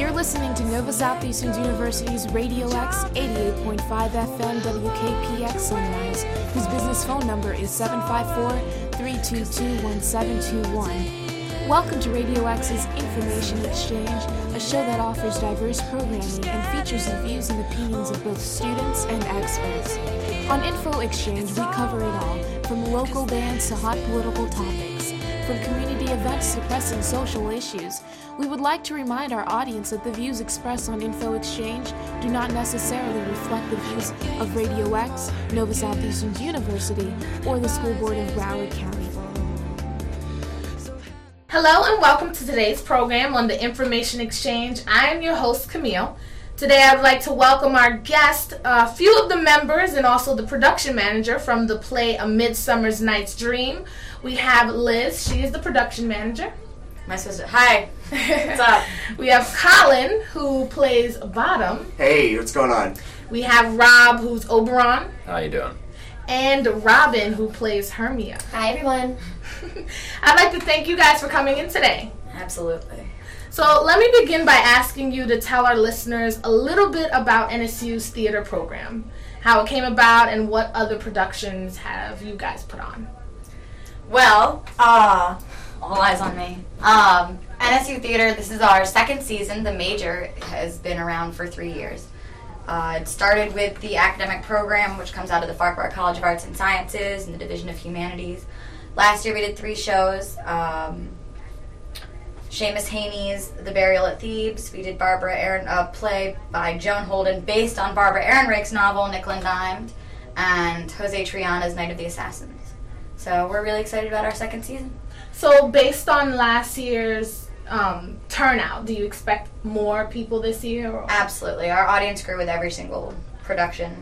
You're listening to Nova Southeastern University's Radio X 88.5 FM WKPX Sunrise, whose business phone number is 754 322 1721. Welcome to Radio X's Information Exchange, a show that offers diverse programming and features the views and opinions of both students and experts. On Info Exchange, we cover it all, from local bands to hot political topics, from community events to pressing social issues. We would like to remind our audience that the views expressed on Info Exchange do not necessarily reflect the views of Radio X, Nova Southeastern University, or the School Board of Broward County. Hello and welcome to today's program on the Information Exchange. I am your host, Camille. Today I would like to welcome our guest, a few of the members, and also the production manager from the play A Midsummer's Night's Dream. We have Liz, she is the production manager. My sister. Hi. What's up? we have Colin, who plays Bottom. Hey, what's going on? We have Rob, who's Oberon. How you doing? And Robin, who plays Hermia. Hi, everyone. I'd like to thank you guys for coming in today. Absolutely. So let me begin by asking you to tell our listeners a little bit about NSU's theater program, how it came about, and what other productions have you guys put on. Well, uh, all eyes on me. Um, NSU Theater, this is our second season. The major has been around for three years. Uh, it started with the academic program, which comes out of the Farquhar College of Arts and Sciences and the Division of Humanities. Last year we did three shows. Um, Seamus Heaney's The Burial at Thebes. We did Barbara Aaron, a play by Joan Holden based on Barbara Ehrenreich's novel Nickel and Dimed, and Jose Triana's Night of the Assassins. So we're really excited about our second season. So based on last year's um, turnout, do you expect more people this year? Or? Absolutely. Our audience grew with every single production.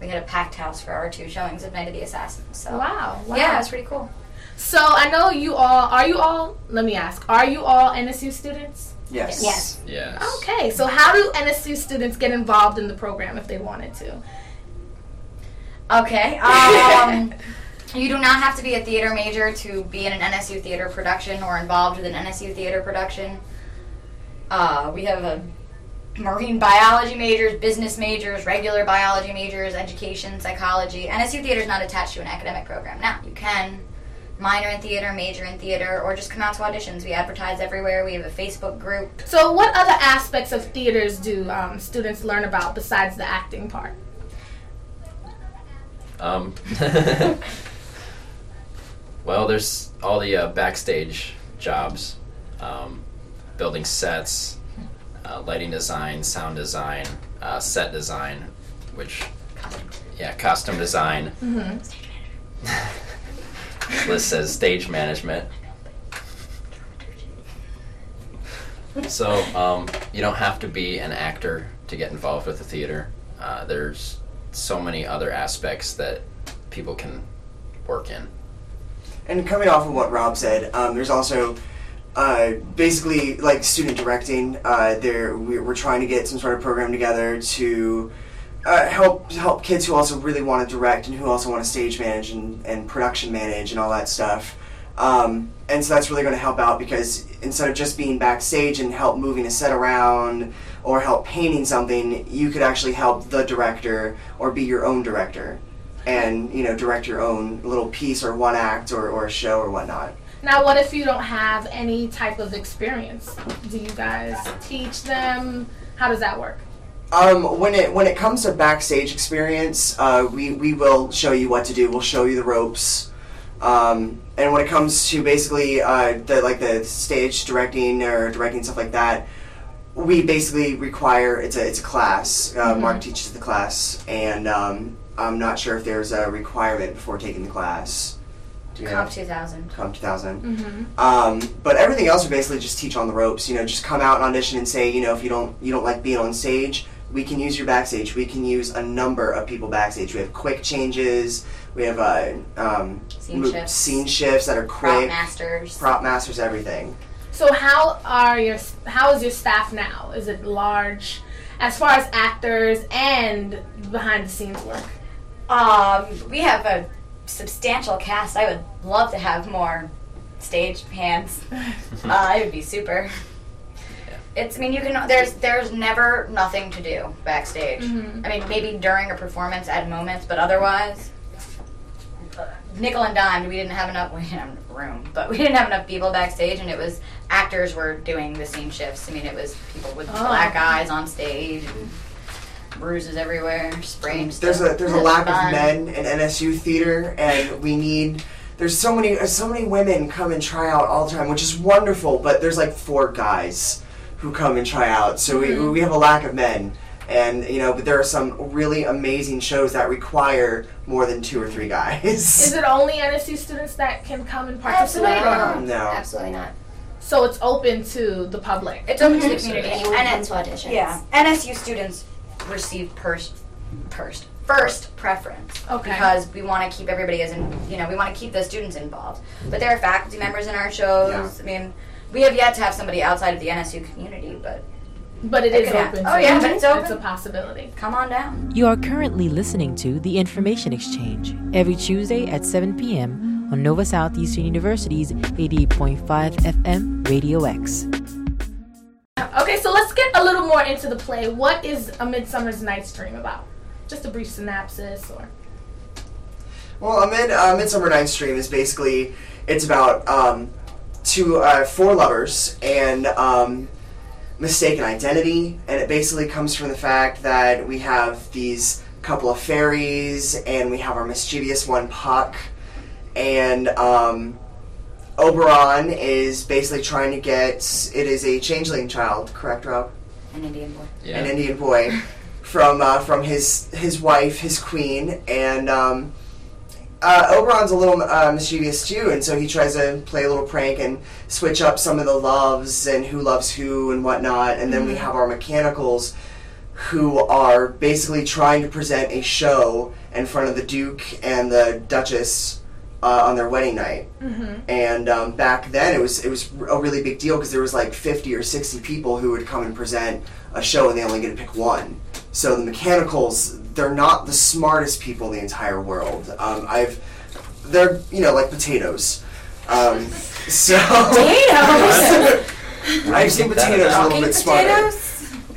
We had a packed house for our two showings of Night of the Assassins. So wow, wow. yeah, it was pretty cool. So I know you all. Are you all? Let me ask. Are you all NSU students? Yes. Yes. Yes. Okay. So how do NSU students get involved in the program if they wanted to? Okay. Um, you do not have to be a theater major to be in an NSU theater production or involved with an NSU theater production. Uh, we have a marine biology majors, business majors, regular biology majors, education, psychology. NSU theater is not attached to an academic program. Now, you can minor in theater, major in theater, or just come out to auditions. We advertise everywhere. We have a Facebook group. So, what other aspects of theaters do um, students learn about besides the acting part? Um, well, there's all the uh, backstage jobs, um, building sets, uh, lighting design, sound design, uh, set design, which, yeah, costume design. Mm-hmm. Liz says stage management. So um, you don't have to be an actor to get involved with the theater. Uh, there's so many other aspects that people can work in. And coming off of what Rob said, um, there's also uh, basically like student directing. Uh, there, we're trying to get some sort of program together to uh, help help kids who also really want to direct and who also want to stage manage and, and production manage and all that stuff. Um, and so that's really going to help out because instead of just being backstage and help moving a set around or help painting something, you could actually help the director or be your own director and you know direct your own little piece or one act or, or a show or whatnot. Now, what if you don't have any type of experience? Do you guys teach them? How does that work? Um, when it when it comes to backstage experience, uh, we we will show you what to do. We'll show you the ropes. Um, and when it comes to basically uh, the like the stage directing or directing stuff like that, we basically require it's a it's a class. Uh, Mark teaches the class, and um, I'm not sure if there's a requirement before taking the class. You Comp know? 2000. Comp 2000. Mm-hmm. Um, but everything else we basically just teach on the ropes. You know, just come out and audition and say, you know, if you don't you don't like being on stage, we can use your backstage. We can use a number of people backstage. We have quick changes. We have uh, um, Scene mo- shifts. scene shifts that are Prop masters. Prop masters, everything. So, how are your how is your staff now? Is it large, as far as actors and behind the scenes work? Um, we have a substantial cast. I would love to have more stage hands. uh, it would be super. It's. I mean, you can. There's. There's never nothing to do backstage. Mhm. I mean, maybe during a performance at moments, but otherwise, uh, nickel and dime. We didn't have enough. We didn't have enough room, but we didn't have enough people backstage, and it was actors were doing the same shifts. I mean, it was people with Oh. black eyes on stage, and bruises everywhere, sprains. There's a there's a lack fun. of men in NSU theater, and we need. There's so many so many women come and try out all the time, which is wonderful. But there's like four guys who come and try out, so we we have a lack of men. And you know, but there are some really amazing shows that require more than two or three guys. Is it only NSU students that can come and participate? Absolutely or- No. Absolutely not. So it's open to the public. It's open to the Mhm. community. Anyone And can it- to auditions. Yeah, NSU students receive first, first, first preference. Okay. Because we want to keep everybody as in, you know, we want to keep the students involved. But there are faculty members in our shows. Yeah. I mean, we have yet to have somebody outside of the NSU community, but But it It is open. happen. Oh, yeah, but it's open. It's a possibility. come on down. You are currently listening to The Information Exchange every Tuesday at 7 p.m. on Nova Southeastern University's 88.5 FM Radio X. Okay, so let's get a little more into the play. What is A Midsummer's Night's Dream about? Just a brief synopsis, or Well, a mid uh, Midsummer Night's Dream is basically it's about um, two uh, four lovers and um, mistaken identity, and it basically comes from the fact that we have these couple of fairies, and we have our mischievous one Puck, and um, Oberon is basically trying to get it is a changeling child, correct, Rob? An Indian boy. Yeah. an Indian boy from uh, from his his wife, his queen, and um, uh, Oberon's a little uh, mischievous too, and so he tries to play a little prank and switch up some of the loves and who loves who and whatnot. And then we have our mechanicals, who are basically trying to present a show in front of the Duke and the Duchess. Uh, on their wedding night, and um, back then it was it was a really big deal because there was like fifty or sixty people who would come and present a show, and they only get to pick one. So the mechanicals, they're not the smartest people in the entire world. Um, I've, they're you know like potatoes. Um, so Potatoes? I've seen Get potatoes a little bit smarter.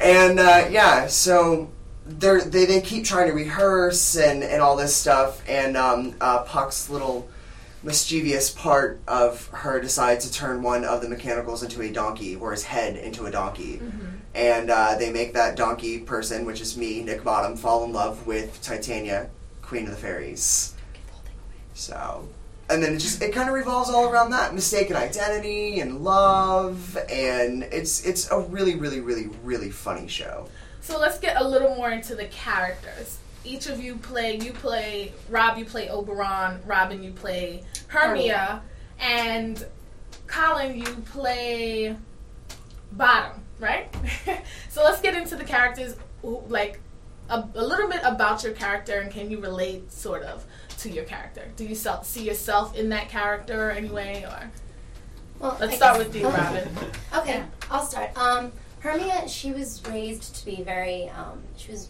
And uh, yeah, so they're, they they keep trying to rehearse and, and all this stuff, and um, uh, Puck's little mischievous part of her decides to turn one of the mechanicals into a donkey, or his head into a donkey. And uh, they make that donkey person, which is me, Nick Bottom, fall in love with Titania, Queen of the Fairies. So, and then it just it kind of revolves all around that mistaken identity and love, and it's it's a really really really really funny show. so let's get a little more into the characters. Each of you play. You play Rob. You play Oberon. Robin. You play Hermia, and Colin. You play Bottom. Right. so let's get into the characters. who- Like a, a little bit about your character, and can you relate sort of to your character? Do you self, see yourself in that character anyway, or Well, let's I start guess- with you. Robin. Okay, I'll start. Um, Hermia, she was raised to be very, um, she was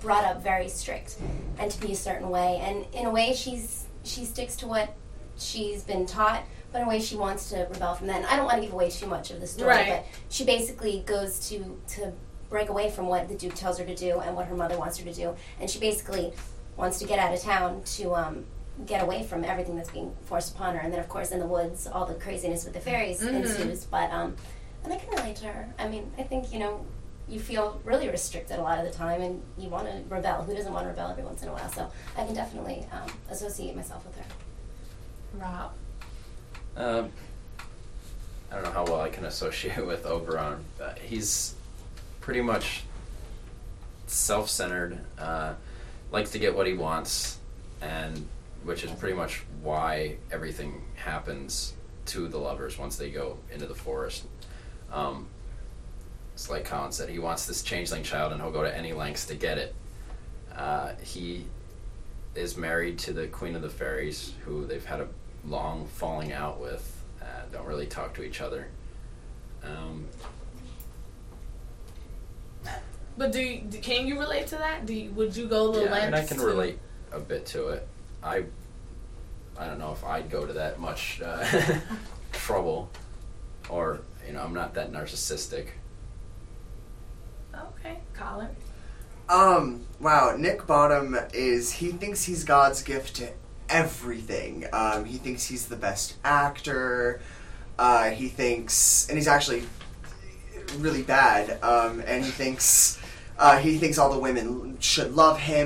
brought up very strict and to be a certain way. And in a way, she's she sticks to what she's been taught, but in a way, she wants to rebel from that. And I don't want to give away too much of the story, Right. but she basically goes to to break away from what the Duke tells her to do and what her mother wants her to do, and she basically wants to get out of town to um, get away from everything that's being forced upon her. And then, of course, in the woods, all the craziness with the fairies Mhm. ensues. But um, and I can relate to her. I mean, I think you know you feel really restricted a lot of the time, and you want to rebel. Who doesn't want to rebel every once in a while? So I can definitely um, associate myself with her. Rob. Um, I don't know how well I can associate with Oberon. Uh, he's pretty much self-centered, uh, likes to get what he wants, and which is pretty much why everything happens to the lovers once they go into the forest. Um, it's like Colin said, he wants this changeling child, and he'll go to any lengths to get it. Uh, he is married to the Queen of the Fairies, who they've had a long falling out with. Uh, don't really talk to each other. Um, But do, you, do can you relate to that? Do you, would you go the yeah, I mean, I can to- relate a bit to it. I, I don't know if I'd go to that much uh, trouble, or you know, I'm not that narcissistic. Um, wow, Nick Bottom is he thinks he's God's gift to everything. Um, he thinks he's the best actor. Uh, he thinks, and he's actually really bad. Um, and he thinks uh, he thinks all the women should love him.